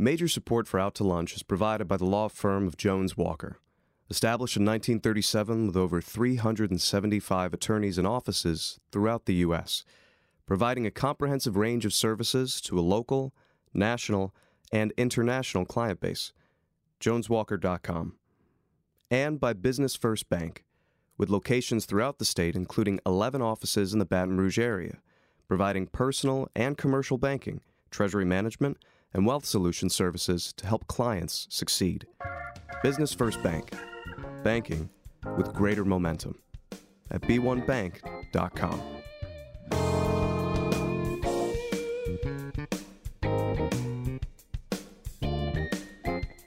Major support for Out to Lunch is provided by the law firm of Jones Walker. Established in 1937 with over 375 attorneys and offices throughout the U.S., providing a comprehensive range of services to a local, national, and international client base. JonesWalker.com. And by Business First Bank, with locations throughout the state, including 11 offices in the Baton Rouge area, providing personal and commercial banking, treasury management, and wealth solution services to help clients succeed. Business First Bank, banking with greater momentum at b1bank.com.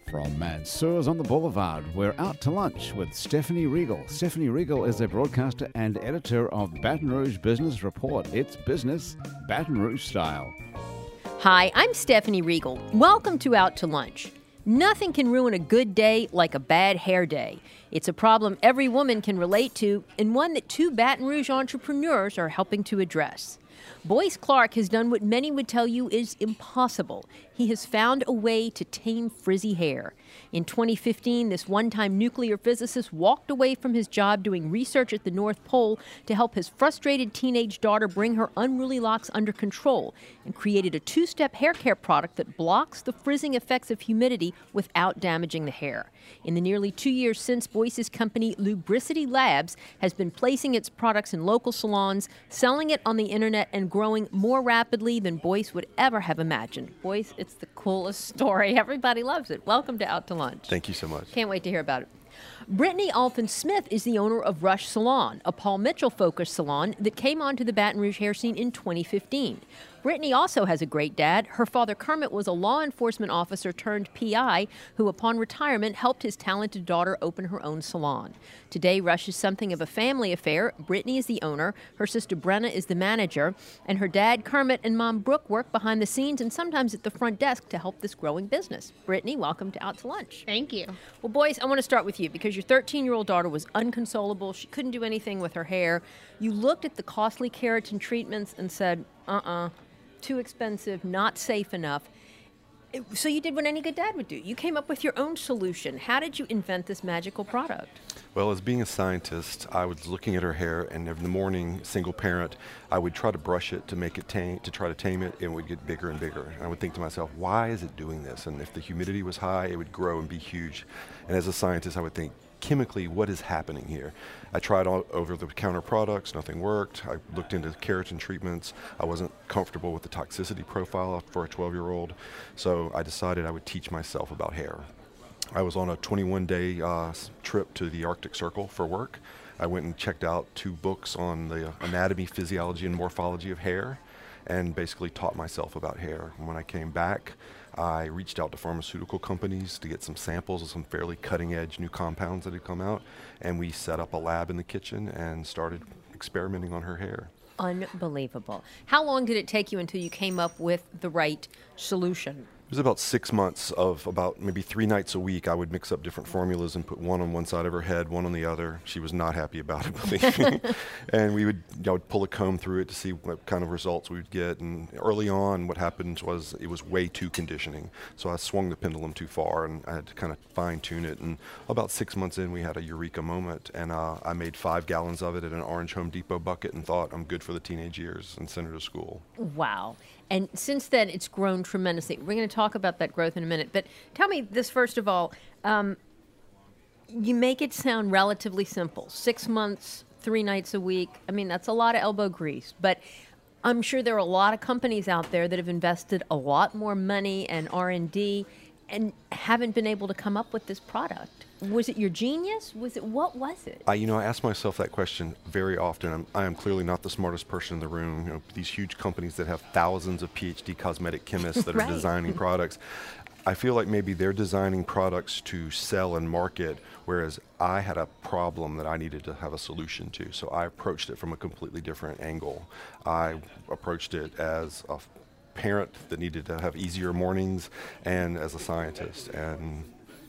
From Mansur's on the Boulevard, we're out to lunch with Stephanie Riegel. Stephanie Riegel is a broadcaster and editor of Baton Rouge Business Report. It's business Baton Rouge style. Hi, I'm Stephanie Riegel. Welcome to Out to Lunch. Nothing can ruin a good day like a bad hair day. It's a problem every woman can relate to, and one that two Baton Rouge entrepreneurs are helping to address. Boyce Clark has done what many would tell you is impossible. He has found a way to tame frizzy hair. In 2015, this one time nuclear physicist walked away from his job doing research at the North Pole to help his frustrated teenage daughter bring her unruly locks under control and created a two step hair care product that blocks the frizzing effects of humidity without damaging the hair. In the nearly two years since, Boyce's company Lubricity Labs has been placing its products in local salons, selling it on the internet, and growing more rapidly than Boyce would ever have imagined. Boyce, it's the coolest story. Everybody loves it. Welcome to Out to Lunch. Thank you so much. Can't wait to hear about it. Brittany Alton Smith is the owner of Rush Salon, a Paul Mitchell focused salon that came onto the Baton Rouge hair scene in 2015. Brittany also has a great dad. Her father, Kermit, was a law enforcement officer turned PI who, upon retirement, helped his talented daughter open her own salon. Today, Rush is something of a family affair. Brittany is the owner, her sister Brenna is the manager, and her dad, Kermit, and mom, Brooke, work behind the scenes and sometimes at the front desk to help this growing business. Brittany, welcome to Out to Lunch. Thank you. Well, Boyce, I want to start with you because your 13 year old daughter was unconsolable. She couldn't do anything with her hair. You looked at the costly keratin treatments and said, uh uh too expensive, not safe enough. So you did what any good dad would do. You came up with your own solution. How did you invent this magical product? Well, as being a scientist, I was looking at her hair, and in the morning, single parent, I would try to brush it to make it tame, to try to tame it, and it would get bigger and bigger. And I would think to myself, why is it doing this? And if the humidity was high, it would grow and be huge. And as a scientist, I would think, chemically what is happening here. I tried all over the counter products, nothing worked. I looked into keratin treatments. I wasn't comfortable with the toxicity profile for a 12 year old, so I decided I would teach myself about hair. I was on a 21 day uh, trip to the Arctic Circle for work. I went and checked out two books on the anatomy, physiology, and morphology of hair and basically taught myself about hair. When I came back, I reached out to pharmaceutical companies to get some samples of some fairly cutting edge new compounds that had come out, and we set up a lab in the kitchen and started experimenting on her hair. Unbelievable. How long did it take you until you came up with the right solution? Was about six months of about maybe three nights a week. I would mix up different formulas and put one on one side of her head, one on the other. She was not happy about it, believe me. and we would, I would pull a comb through it to see what kind of results we would get. And early on, what happened was it was way too conditioning. So I swung the pendulum too far, and I had to kind of fine tune it. And about six months in, we had a eureka moment, and uh, I made five gallons of it in an orange Home Depot bucket and thought I'm good for the teenage years and sent her to school. Wow. And since then, it's grown tremendously. We're going to talk about that growth in a minute. But tell me this first of all. Um, you make it sound relatively simple. Six months, three nights a week. I mean, that's a lot of elbow grease. But I'm sure there are a lot of companies out there that have invested a lot more money and R&D and haven't been able to come up with this product. Was it your genius? Was it what was it? I, you know, I ask myself that question very often. I'm, I am clearly not the smartest person in the room. You know, these huge companies that have thousands of PhD cosmetic chemists that right. are designing products. I feel like maybe they're designing products to sell and market, whereas I had a problem that I needed to have a solution to. So I approached it from a completely different angle. I approached it as a parent that needed to have easier mornings and as a scientist. And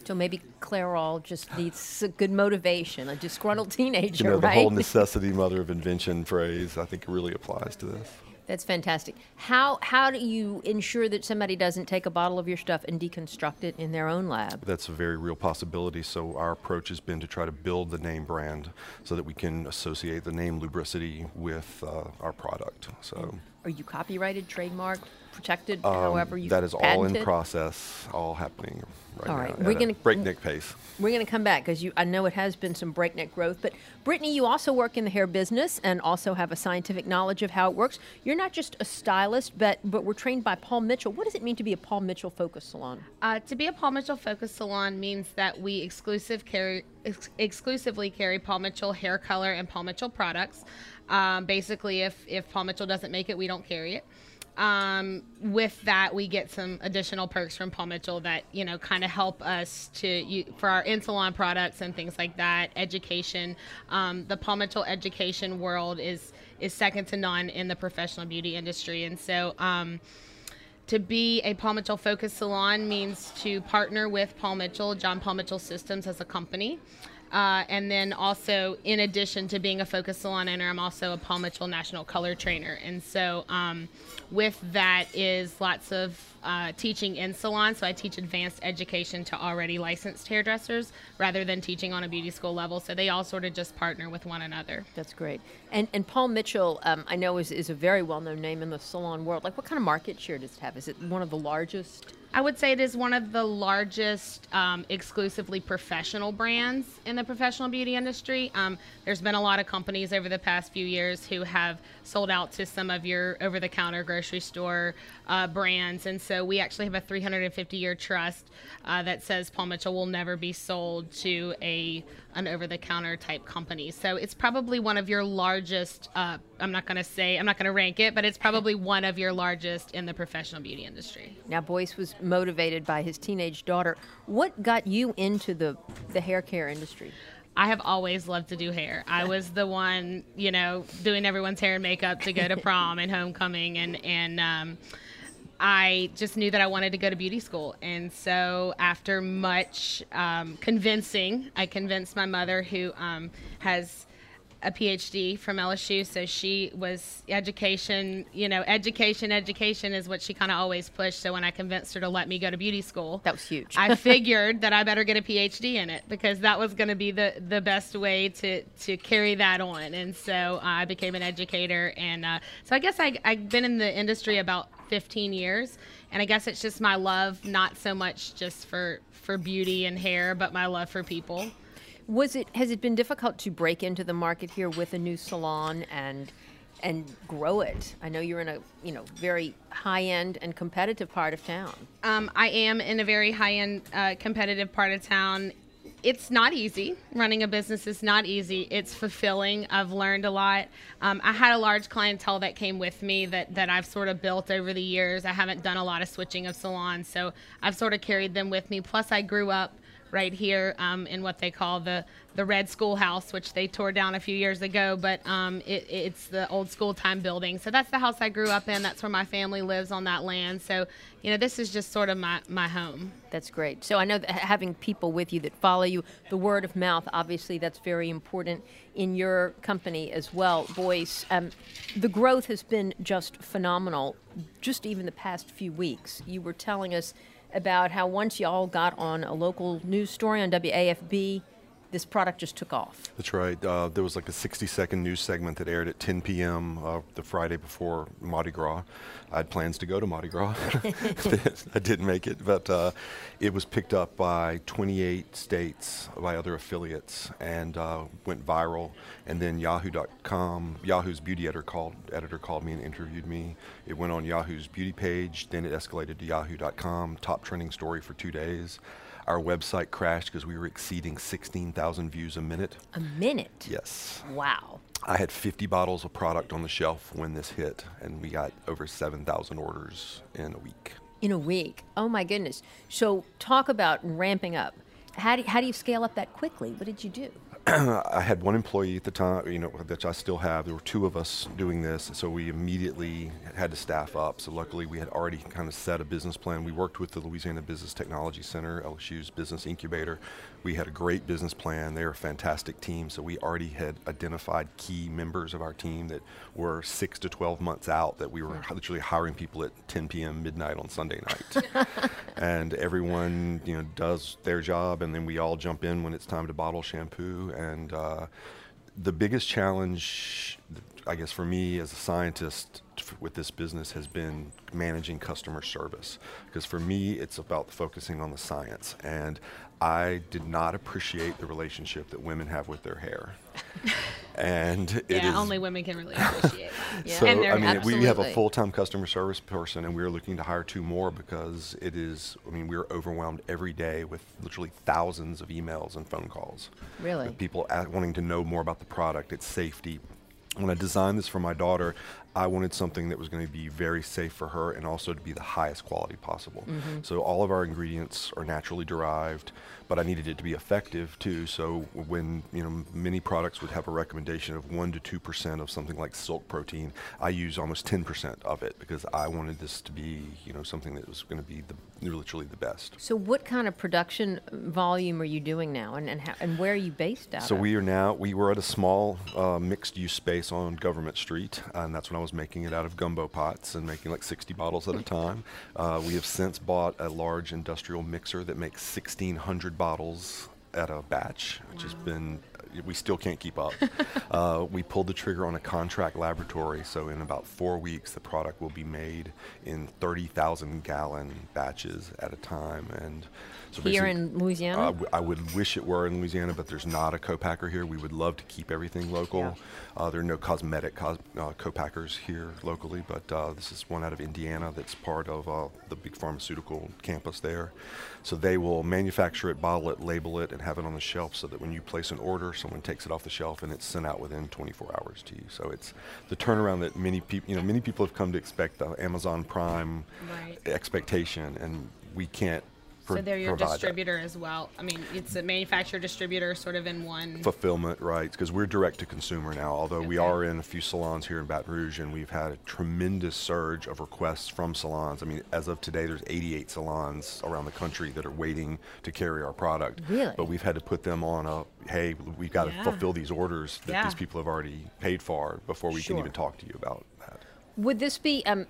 so maybe Clairol just needs good motivation, a disgruntled teenager, you know, right? the whole necessity mother of invention phrase, I think really applies to this. That's fantastic. How how do you ensure that somebody doesn't take a bottle of your stuff and deconstruct it in their own lab? That's a very real possibility. So our approach has been to try to build the name brand so that we can associate the name Lubricity with uh, our product. So Are you copyrighted, trademarked, protected, however you Um, that is all in patented? process, all happening right All now right, we're gonna- breakneck pace. We're going to come back because I know it has been some breakneck growth. But Brittany, you also work in the hair business and also have a scientific knowledge of how it works. You're not just a stylist, but but we're trained by Paul Mitchell. What does it mean to be a Paul Mitchell focused salon? Uh, to be a Paul Mitchell focused salon means that we exclusive carry ex- exclusively carry Paul Mitchell hair color and Paul Mitchell products. Um, basically, if if Paul Mitchell doesn't make it, we don't carry it. Um, with that, we get some additional perks from Paul Mitchell that you know kind of help us to you, for our in salon products and things like that. Education, um, the Paul Mitchell education world is is second to none in the professional beauty industry, and so. Um, to be a Paul Mitchell focused salon means to partner with Paul Mitchell, John Paul Mitchell Systems as a company. Uh, and then also, in addition to being a focus salon owner, I'm also a Paul Mitchell National Color Trainer. And so, um, with that is lots of uh, teaching in salon. So I teach advanced education to already licensed hairdressers rather than teaching on a beauty school level. So they all sort of just partner with one another. That's great. And and Paul Mitchell, um, I know is is a very well known name in the salon world. Like, what kind of market share does it have? Is it one of the largest? I would say it is one of the largest um, exclusively professional brands in the professional beauty industry. Um, there's been a lot of companies over the past few years who have sold out to some of your over the counter grocery store uh, brands. And so we actually have a 350 year trust uh, that says Paul Mitchell will never be sold to a an over the counter type company. So it's probably one of your largest, uh, I'm not going to say, I'm not going to rank it, but it's probably one of your largest in the professional beauty industry. Now, Boyce was motivated by his teenage daughter. What got you into the the hair care industry? I have always loved to do hair. I was the one, you know, doing everyone's hair and makeup to go to prom and homecoming, and and um, I just knew that I wanted to go to beauty school. And so, after much um, convincing, I convinced my mother, who um, has a PhD from LSU. So she was education, you know, education, education is what she kind of always pushed. So when I convinced her to let me go to beauty school, That was huge. I figured that I better get a PhD in it because that was going to be the, the best way to, to carry that on. And so uh, I became an educator. And uh, so I guess I, I've been in the industry about 15 years. And I guess it's just my love, not so much just for, for beauty and hair, but my love for people. Was it has it been difficult to break into the market here with a new salon and and grow it? I know you're in a you know very high end and competitive part of town. Um, I am in a very high end uh, competitive part of town. It's not easy. Running a business is not easy. It's fulfilling. I've learned a lot. Um, I had a large clientele that came with me that, that I've sort of built over the years. I haven't done a lot of switching of salons, so I've sort of carried them with me. Plus, I grew up right here um, in what they call the the red schoolhouse, which they tore down a few years ago. But um, it, it's the old school time building. So that's the house I grew up in. That's where my family lives on that land. So you know, this is just sort of my my home. That's great. So I know that having people with you that follow you, the word of mouth, obviously, that's very important in your company as well. Boyce, um, the growth has been just phenomenal. Just even the past few weeks, you were telling us about how once y'all got on a local news story on WAFB, this product just took off. That's right. Uh, there was like a 60 second news segment that aired at 10 p.m. Uh, the Friday before Mardi Gras. I had plans to go to Mardi Gras. I didn't make it, but uh, it was picked up by 28 states by other affiliates and uh, went viral. And then Yahoo.com, Yahoo's beauty editor called, editor called me and interviewed me. It went on Yahoo's beauty page, then it escalated to Yahoo.com, top trending story for two days. Our website crashed because we were exceeding 16,000 views a minute. A minute. Yes. Wow. I had 50 bottles of product on the shelf when this hit, and we got over 7,000 orders in a week. In a week. Oh my goodness. So talk about ramping up. How do, how do you scale up that quickly? What did you do? I had one employee at the time, you know, that I still have. There were two of us doing this, so we immediately had to staff up. So luckily, we had already kind of set a business plan. We worked with the Louisiana Business Technology Center, LSU's business incubator. We had a great business plan. They were a fantastic team, so we already had identified key members of our team that were six to 12 months out that we were literally hiring people at 10 p.m. midnight on Sunday night. and everyone, you know, does their job, and then we all jump in when it's time to bottle shampoo. And uh, the biggest challenge, I guess, for me as a scientist f- with this business has been managing customer service. Because for me, it's about focusing on the science. And I did not appreciate the relationship that women have with their hair. and it yeah, is- only women can really appreciate that. Yeah. so I mean, we have a full-time customer service person, and we're looking to hire two more because it is. I mean, we're overwhelmed every day with literally thousands of emails and phone calls. Really? People a- wanting to know more about the product, its safety. When I designed this for my daughter, I wanted something that was going to be very safe for her and also to be the highest quality possible. Mm-hmm. So all of our ingredients are naturally derived, but I needed it to be effective too. So when you know many products would have a recommendation of one to two percent of something like silk protein, I use almost ten percent of it because I wanted this to be you know something that was going to be the literally the best. So, what kind of production volume are you doing now, and and, how, and where are you based out So of? we are now we were at a small uh, mixed use space on Government Street, and that's when I was making it out of gumbo pots and making like 60 bottles at a time. Uh, we have since bought a large industrial mixer that makes 1,600 bottles at a batch, which has been we still can't keep up. uh, we pulled the trigger on a contract laboratory, so in about four weeks, the product will be made in 30,000 gallon batches at a time, and so Here in Louisiana? uh, I would wish it were in Louisiana, but there's not a co-packer here. We would love to keep everything local. Uh, there are no cosmetic cos- uh, co-packers here locally, but uh, this is one out of Indiana that's part of uh, the big pharmaceutical campus there. So they will manufacture it, bottle it, label it, and have it on the shelf so that when you place an order, someone takes it off the shelf and it's sent out within 24 hours to you. So it's the turnaround that many people, you know, many people have come to expect the Amazon Prime Right. expectation, and we can't. So they're your provide that. distributor as well. I mean, it's a manufacturer distributor sort of in one. fulfillment rights because we're direct to consumer now although we Okay. are in a few salons here in baton rouge and we've had a tremendous surge of requests from salons i mean as of today there's 88 salons around the country that are waiting to carry our product Really? but we've had to put them on a hey we've got Yeah. to fulfill these orders that Yeah. these people have already paid for before we Sure. can even talk to you about that Would this be? Um,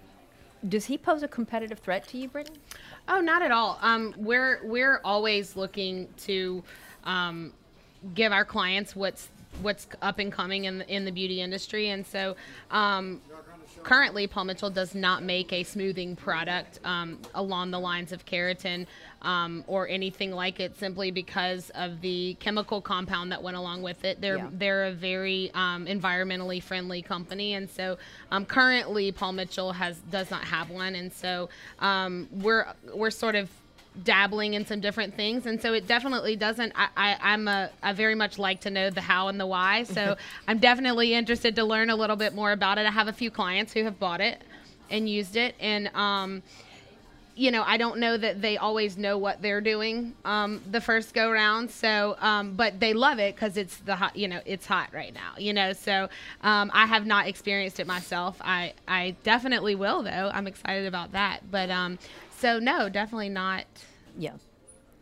does he pose a competitive threat to you, Brittany? Oh, not at all. Um, we're we're always looking to um, give our clients what's what's up and coming in the, in the beauty industry, and so um, currently Paul Mitchell does not make a smoothing product um, along the lines of keratin um, or anything like it, simply because of the chemical compound that went along with it. They're Yeah. they're a very um, environmentally friendly company, and so um, currently Paul Mitchell has does not have one, and so um, we're we're sort of dabbling in some different things, and so it definitely doesn't. I, I I'm a I very much like to know the how and the why, so I'm definitely interested to learn a little bit more about it. I have a few clients who have bought it and used it, and um, you know, I don't know that they always know what they're doing um, the first go round. So, um, but they love it because it's the hot, you know, it's hot right now, you know. So, um, I have not experienced it myself. I, I definitely will though. I'm excited about that. But, um, so no, definitely not Yeah.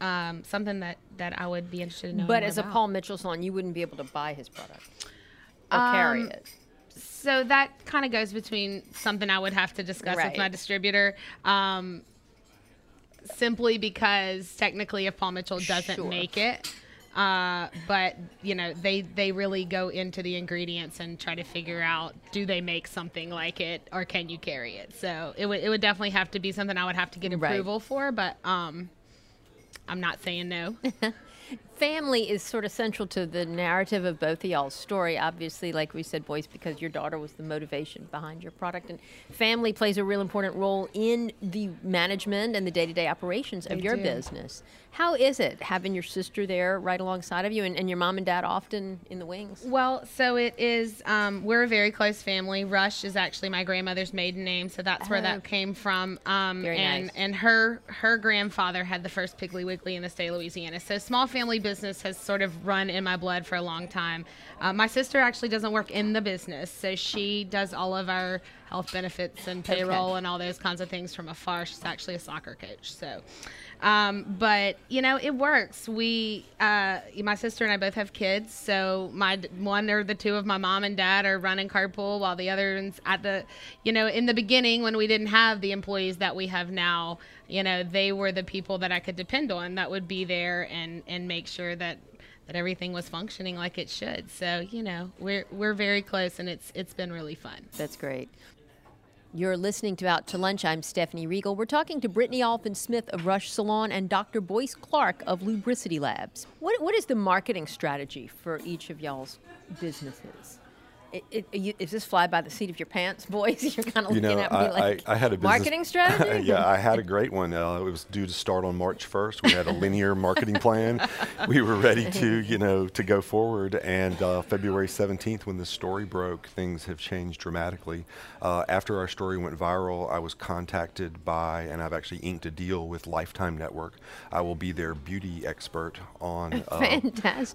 um, something that that I would be interested in knowing. But as a. Paul Mitchell salon, you wouldn't be able to buy his product or carry Um, it. so that kind of goes between something I would have to discuss with my distributor. Um, simply because technically, if Paul Mitchell doesn't Sure. make it, uh, but you know they they really go into the ingredients and try to figure out do they make something like it or can you carry it. So it would it would definitely have to be something I would have to get Right. approval for, but um, I'm not saying no. Family is sort of central to the narrative of both of y'all's story. Obviously, like we said, Boyce, because your daughter was the motivation behind your product, and family plays a real important role in the management and the day-to-day operations of They your do. business. How is it having your sister there right alongside of you, and, and your mom and dad often in the wings? Well, so it is. Um, we're a very close family. Rush is actually my grandmother's maiden name, so that's where Oh. that came from. Um, Very and nice. and her her grandfather had the first Piggly Wiggly in the state of Louisiana. So small family business. Business has sort of run in my blood for a long time. Uh, my sister actually doesn't work in the business, so she does all of our health benefits and payroll Okay. and all those kinds of things from afar. She's actually a soccer coach, so. Um, but you know, it works. We, uh, my sister and I both have kids, so my one or the two of my mom and dad are running carpool, while the other one's at the, you know, in the beginning when we didn't have the employees that we have now, you know, they were the people that I could depend on that would be there and and make sure that that everything was functioning like it should. So you know, we're we're very close, and it's it's been really fun. That's great. You're listening to Out to Lunch. I'm Stephanie Riegel. We're talking to Brittany Alphin Smith of Rush Salon and Dr. Boyce Clark of Lubricity Labs. What, what is the marketing strategy for each of y'all's businesses? It, it, you, is this fly by the seat of your pants, Boyce? You're kind of You looking know, at me I, like I, I had a business, marketing strategy. yeah, I had a great one. Uh, it was due to start on March 1st. We had a linear marketing plan. We were ready to, you know, to go forward. And uh, February 17th, when the story broke, things have changed dramatically. Uh, after our story went viral, I was contacted by, and I've actually inked a deal with Lifetime Network. I will be their beauty expert on uh,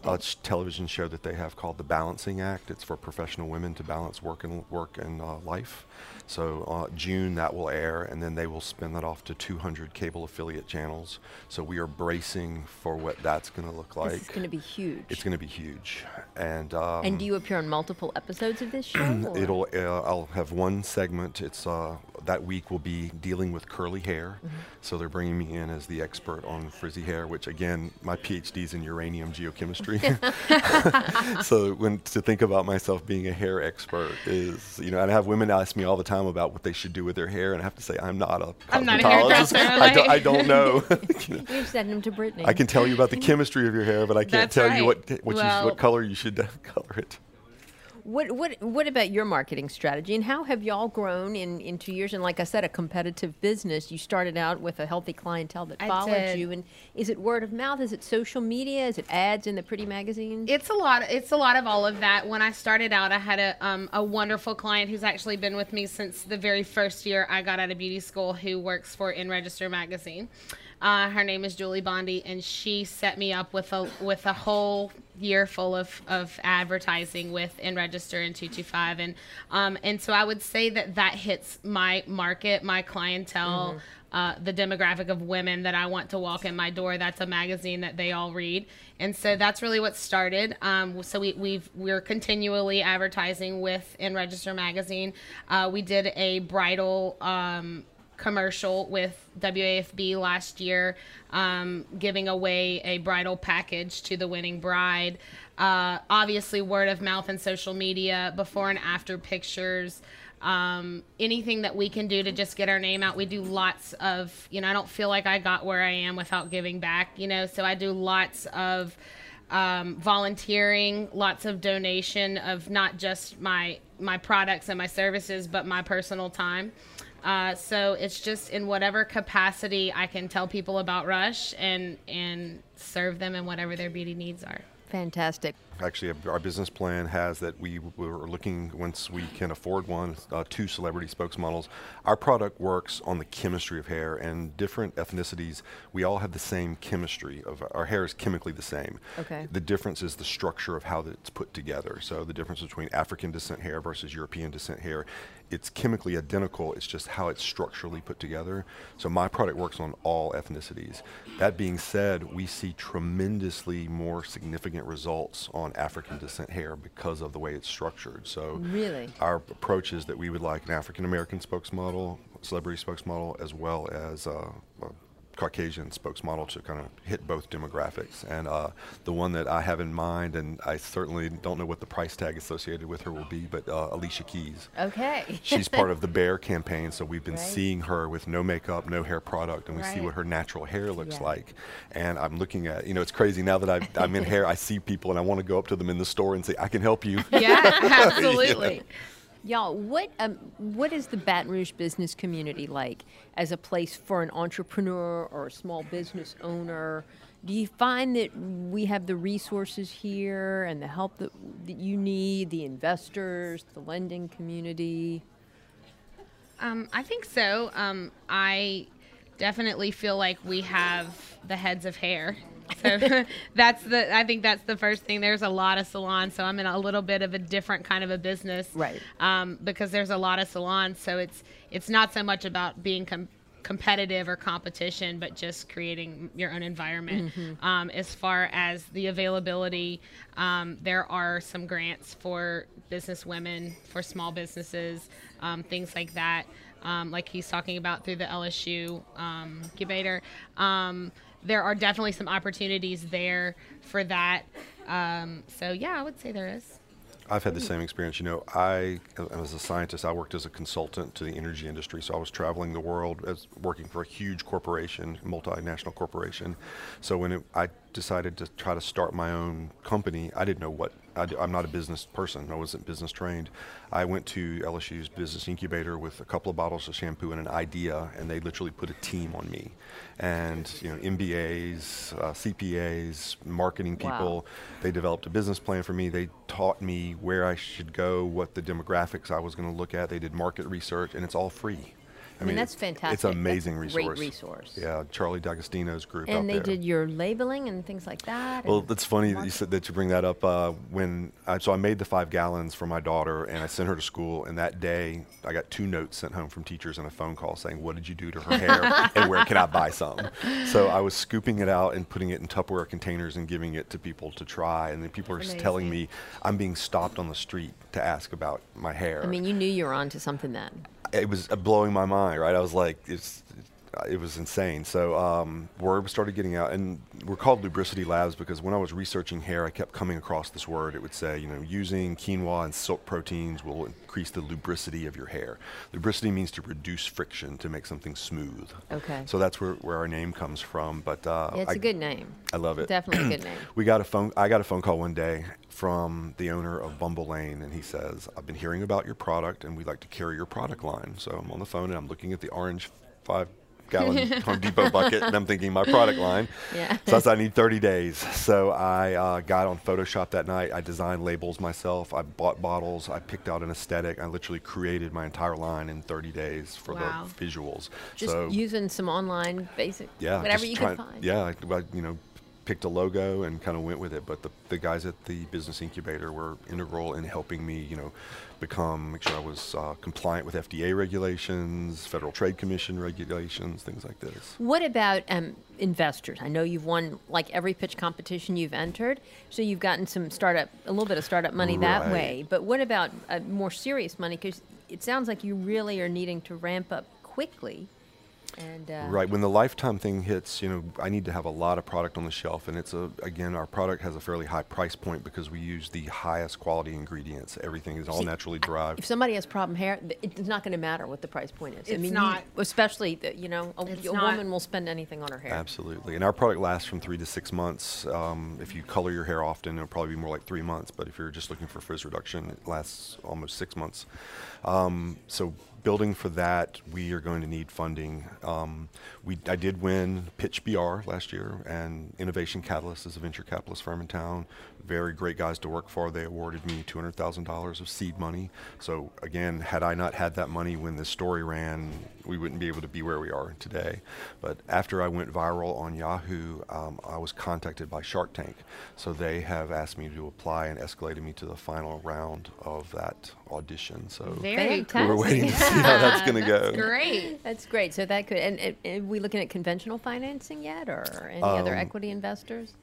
a television show that they have called The Balancing Act. It's for professional women to balance work and work and uh, life. So uh, June that will air, and then they will spin that off to 200 cable affiliate channels. So we are bracing for what that's going to look like. It's going to be huge. it's going to be huge, and um, and do you appear on multiple episodes of this show? It'll. Uh, I'll have one segment. It's uh, that week will be dealing with curly hair. Mm-hmm. So they're bringing me in as the expert on frizzy hair, which again, my PhD's in uranium geochemistry. so when to think about myself being a hair expert is, you know, and I have women ask me all the time about what they should do with their hair, and I have to say I'm not a I'm not a cosmetologist. hairdresser, I, don't, I don't know. You know, You've sent them to Brittany. I can tell you about the chemistry of your hair, but I can't That's tell you right. what what, you, what color you should uh, color it. What what what about your marketing strategy and how have y'all grown in in two years? And like I said, a competitive business. You started out with a healthy clientele that I followed did. you. And is it word of mouth? Is it social media? Is it ads in the pretty magazines? It's a lot. It's a lot of all of that. When I started out, I had a um, a wonderful client who's actually been with me since the very first year I got out of beauty school, who works for In Register magazine. Uh, her name is Julie Bondi, and she set me up with a with a whole year full of, of advertising with In Register and 225, and um, and so I would say that that hits my market, my clientele uh, the demographic of women that I want to walk in my door. That's a magazine that they all read, and so that's really what started. Um, so we, we've we're continually advertising with In Register magazine. Uh, we did a bridal. Um, commercial with WAFB last year, um, giving away a bridal package to the winning bride. Uh, obviously, word of mouth and social media, before and after pictures um, anything that we can do to just get our name out. We do lots of, you know, I don't feel like I got where I am without giving back, you know, so I do lots of um, volunteering, lots of donation of not just my my products and my services, but my personal time. Uh, so it's just in whatever capacity I can tell people about Rush and and serve them in whatever their beauty needs are. Fantastic. Actually, our business plan has that we were looking, once we can afford one, uh, two celebrity spokesmodels. Our product works on the chemistry of hair, and different ethnicities, we all have the same chemistry. Of Our hair is chemically the same. Okay. The difference is the structure of how it's put together. So the difference between African descent hair versus European descent hair, it's chemically identical. It's just how it's structurally put together. So my product works on all ethnicities. That being said, we see tremendously more significant results on African descent hair because of the way it's structured. So Really? our approach is that we would like an African American spokesmodel, celebrity spokesmodel, as well as uh, a Caucasian spokesmodel to kind of hit both demographics. And uh, the one that I have in mind, and I certainly don't know what the price tag associated with her will be, but uh, Alicia Keys. Okay. She's part of the Bear campaign, so we've been Right. seeing her with no makeup, no hair product, and we see what her natural hair looks Yeah. like. And I'm looking at, you know, it's crazy now that I've, I'm in hair, I see people and I want to go up to them in the store and say, I can help you. Yeah, absolutely. Y'all, what um, what is the Baton Rouge business community like as a place for an entrepreneur or a small business owner? Do you find that we have the resources here and the help that, that you need, the investors, the lending community? Um, I think so. Um, I definitely feel like we have the heads of hair. So that's the I think that's the first thing. There's a lot of salons, so I'm in a little bit of a different kind of a business, Right. Um, because there's a lot of salons, so it's it's not so much about being com- competitive or competition, but just creating your own environment. Um, as far as the availability, um, there are some grants for business women, for small businesses, um, things like that. Um, like he's talking about through the LSU um, incubator. Um, there are definitely some opportunities there for that. Um, so yeah, I would say there is. I've had the same experience. You know, I, as a scientist, I worked as a consultant to the energy industry. So I was traveling the world as working for a huge corporation, multinational corporation. So when it, I decided to try to start my own company, I didn't know what. I, am not a business person. I wasn't business trained. I went to LSU's business incubator with a couple of bottles of shampoo and an idea, and they literally put a team on me, and you know, MBAs, uh, CPAs, marketing Wow. people. They developed a business plan for me. They taught me where I should go, what the demographics I was going to look at. They did market research, and it's all free. I mean, that's fantastic. It's an amazing a resource. great resource. Yeah, Charlie D'Agostino's group And they there. did your labeling and things like that. Well, that's funny that you said that you bring that up. Uh, when I, so I made the five gallons for my daughter, and I sent her to school. And that day, I got two notes sent home from teachers and a phone call saying, "What did you do to her hair, and where can I buy some?" So I was scooping it out and putting it in Tupperware containers and giving it to people to try. And then people are just telling me I'm being stopped on the street to ask about my hair. I mean, you knew you were onto something then. It was blowing my mind, right? I was like, it's, it was insane. So um, word started getting out, and we're called Lubricity Labs because when I was researching hair, I kept coming across this word. It would say, you know, using quinoa and silk proteins will increase the lubricity of your hair. Lubricity means to reduce friction to make something smooth. Okay. So that's where, where our name comes from. But uh, Yeah, it's I- a good name. I love it. Definitely a good name. We got a phone. I got a phone call one day from the owner of Bumble Lane, and he says, "I've been hearing about your product, and we'd like to carry your product line." So I'm on the phone and I'm looking at the orange five gallon Home Depot bucket, and I'm thinking my product line. Yeah. So I said, I need 30 days. So I uh, got on Photoshop that night. I designed labels myself. I bought bottles. I picked out an aesthetic. I literally created my entire line in 30 days for Wow. the visuals. Just so using some online basic, yeah, whatever you could find. Yeah, I, you know, picked a logo and kind of went with it. But the, the guys at the business incubator were integral in helping me, you know, become make sure I was uh, compliant with FDA regulations, Federal Trade Commission regulations, things like this. What about um, investors? I know you've won like every pitch competition you've entered, so you've gotten some startup, a little bit of startup money that way. But what about uh, more serious money? Because it sounds like you really are needing to ramp up quickly. And uh, Right. When the lifetime thing hits, you know, I need to have a lot of product on the shelf, and it's a again, our product has a fairly high price point because we use the highest quality ingredients. Everything is all See, naturally I- derived. If somebody has problem hair, it's not going to matter what the price point is. I It's mean, you- not. especially the, you know, a, a woman will spend anything on her hair. Absolutely. And our product lasts from three to six months. Um, if you color your hair often, it'll probably be more like three months. But if you're just looking for frizz reduction, it lasts almost six months. Um, so building for that, we are going to need funding. Um, we, I did win Pitch BR last year, and Innovation Catalyst is a venture capitalist firm in town. Very great guys to work for. They awarded me $200,000 of seed money. So again, had I not had that money when this story ran, we wouldn't be able to be where we are today. But after I went viral on Yahoo, um, I was contacted by Shark Tank. So they have asked me to apply and escalated me to the final round of that audition. So Very we're waiting to see how that's going to go. Great. That's great. So that could, and, and, and are we looking at conventional financing yet, or any other Um, equity investors?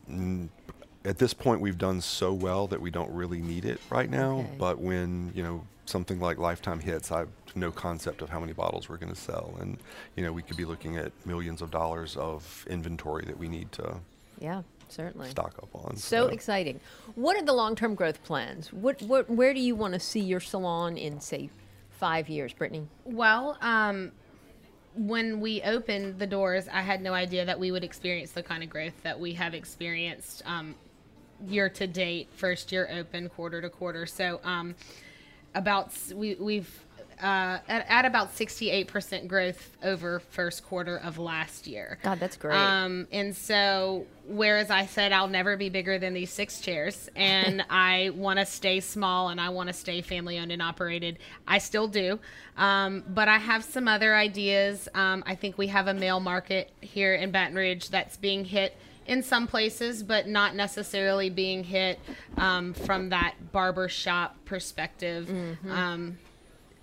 At this point, we've done so well that we don't really need it right now. Okay. But when you know something like Lifetime hits, I have no concept of how many bottles we're going to sell, and you know we could be looking at millions of dollars of inventory that we need to Yeah, certainly. stock up on. So exciting. What are the long-term growth plans? What, what, where do you want to see your salon in, say, five years, Brittany? Well, um, when we opened the doors, I had no idea that we would experience the kind of growth that we have experienced um, year to date, first year open, quarter to quarter. So, um, about we we've uh, at, at about 68% growth over first quarter of last year. God, that's great. Um, and so, whereas I said I'll never be bigger than these six chairs, and I want to stay small and I want to stay family owned and operated, I still do. Um, but I have some other ideas. Um, I think we have a male market here in Baton Rouge that's being hit in some places, but not necessarily being hit um, from that barber shop perspective. Um,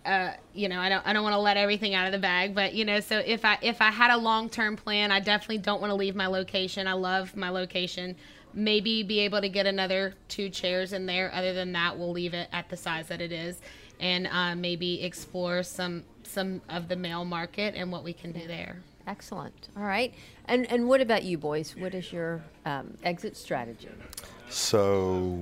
uh, you know, I don't, I don't want to let everything out of the bag, but you know, so if I, if I had a long-term plan, I definitely don't want to leave my location. I love my location. Maybe be able to get another two chairs in there. Other than that, we'll leave it at the size that it is, and uh, maybe explore some, some of the male market and what we can do there. Excellent. All right. And and what about you Boyce? What is your um, exit strategy? So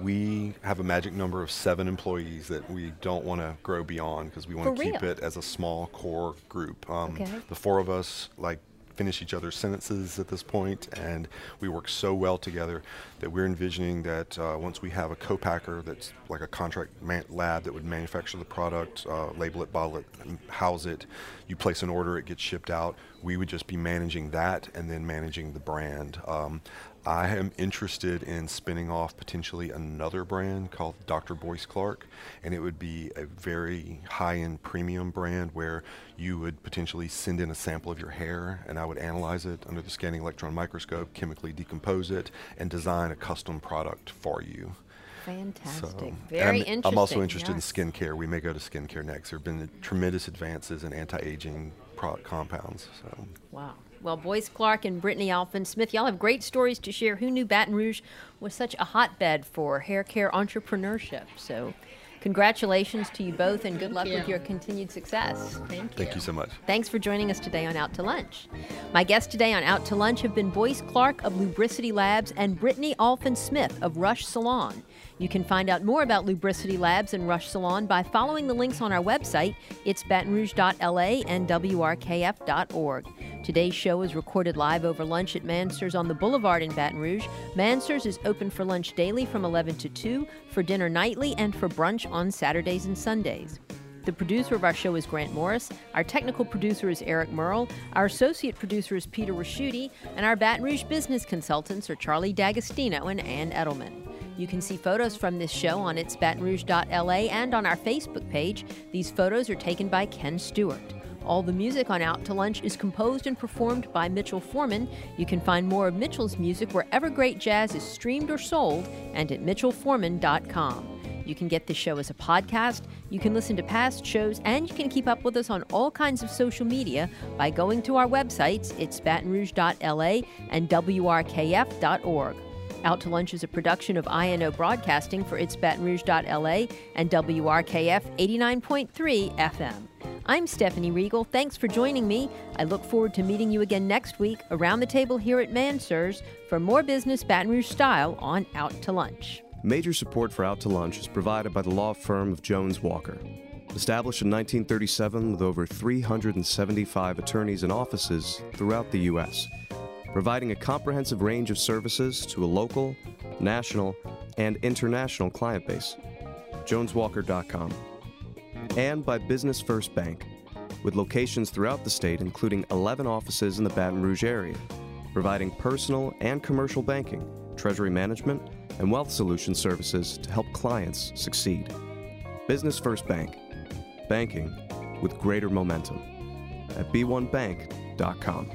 we have a magic number of seven employees that we don't want to grow beyond because we want to keep it as a small core group. Um, Okay. The four of us like finish each other's sentences at this point, and we work so well together that we're envisioning that uh, once we have a co-packer that's like a contract man- lab that would manufacture the product, uh, label it, bottle it, house it, you place an order, it gets shipped out. We would just be managing that and then managing the brand. Um, I am interested in spinning off potentially another brand called Dr. Boyce Clark, and it would be a very high end premium brand where you would potentially send in a sample of your hair, and I would analyze it under the scanning electron microscope, chemically decompose it, and design a custom product for you. Fantastic. So, Very I'm, interesting. I'm also interested yes. in skincare. We may go to skincare next. There have been tremendous advances in anti-aging product compounds. So. Wow. Well, Boyce Clark and Brittany Alphen Smith, y'all have great stories to share. Who knew Baton Rouge was such a hotbed for hair care entrepreneurship? So, congratulations to you both and good luck you. with your continued success. Thank you. Thank you so much. Thanks for joining us today on Out to Lunch. My guests today on Out to Lunch have been Boyce Clark of Lubricity Labs and Brittany Alphen Smith of Rush Salon. You can find out more about Lubricity Labs and Rush Salon by following the links on our website. It's batonrouge.la and wrkf.org. Today's show is recorded live over lunch at Mansurs on the Boulevard in Baton Rouge. Mansurs is open for lunch daily from 11 to 2, for dinner nightly, and for brunch on Saturdays and Sundays. The producer of our show is Grant Morris. Our technical producer is Eric Merle. Our associate producer is Peter Ricchiuti. And our Baton Rouge business consultants are Charlie D'Agostino and Ann Edelman. You can see photos from this show on its batonrouge.la and on our Facebook page. These photos are taken by Ken Stewart. All the music on Out to Lunch is composed and performed by Mitchell Foreman. You can find more of Mitchell's music wherever great jazz is streamed or sold and at mitchellforeman.com. You can get the show as a podcast, you can listen to past shows, and you can keep up with us on all kinds of social media by going to our websites. It's batonrouge.la and wrkf.org. Out to Lunch is a production of INO Broadcasting for its batonrouge.la and WRKF 89.3 FM. I'm Stephanie Riegel. Thanks for joining me. I look forward to meeting you again next week around the table here at Mansurs for more business Baton Rouge style on Out to Lunch. Major support for Out to Lunch is provided by the law firm of Jones Walker. Established in 1937 with over 375 attorneys and offices throughout the U.S., providing a comprehensive range of services to a local, national, and international client base. JonesWalker.com. And by Business First Bank, with locations throughout the state, including 11 offices in the Baton Rouge area, providing personal and commercial banking, treasury management, and wealth solution services to help clients succeed. Business First Bank, banking with greater momentum at b1bank.com.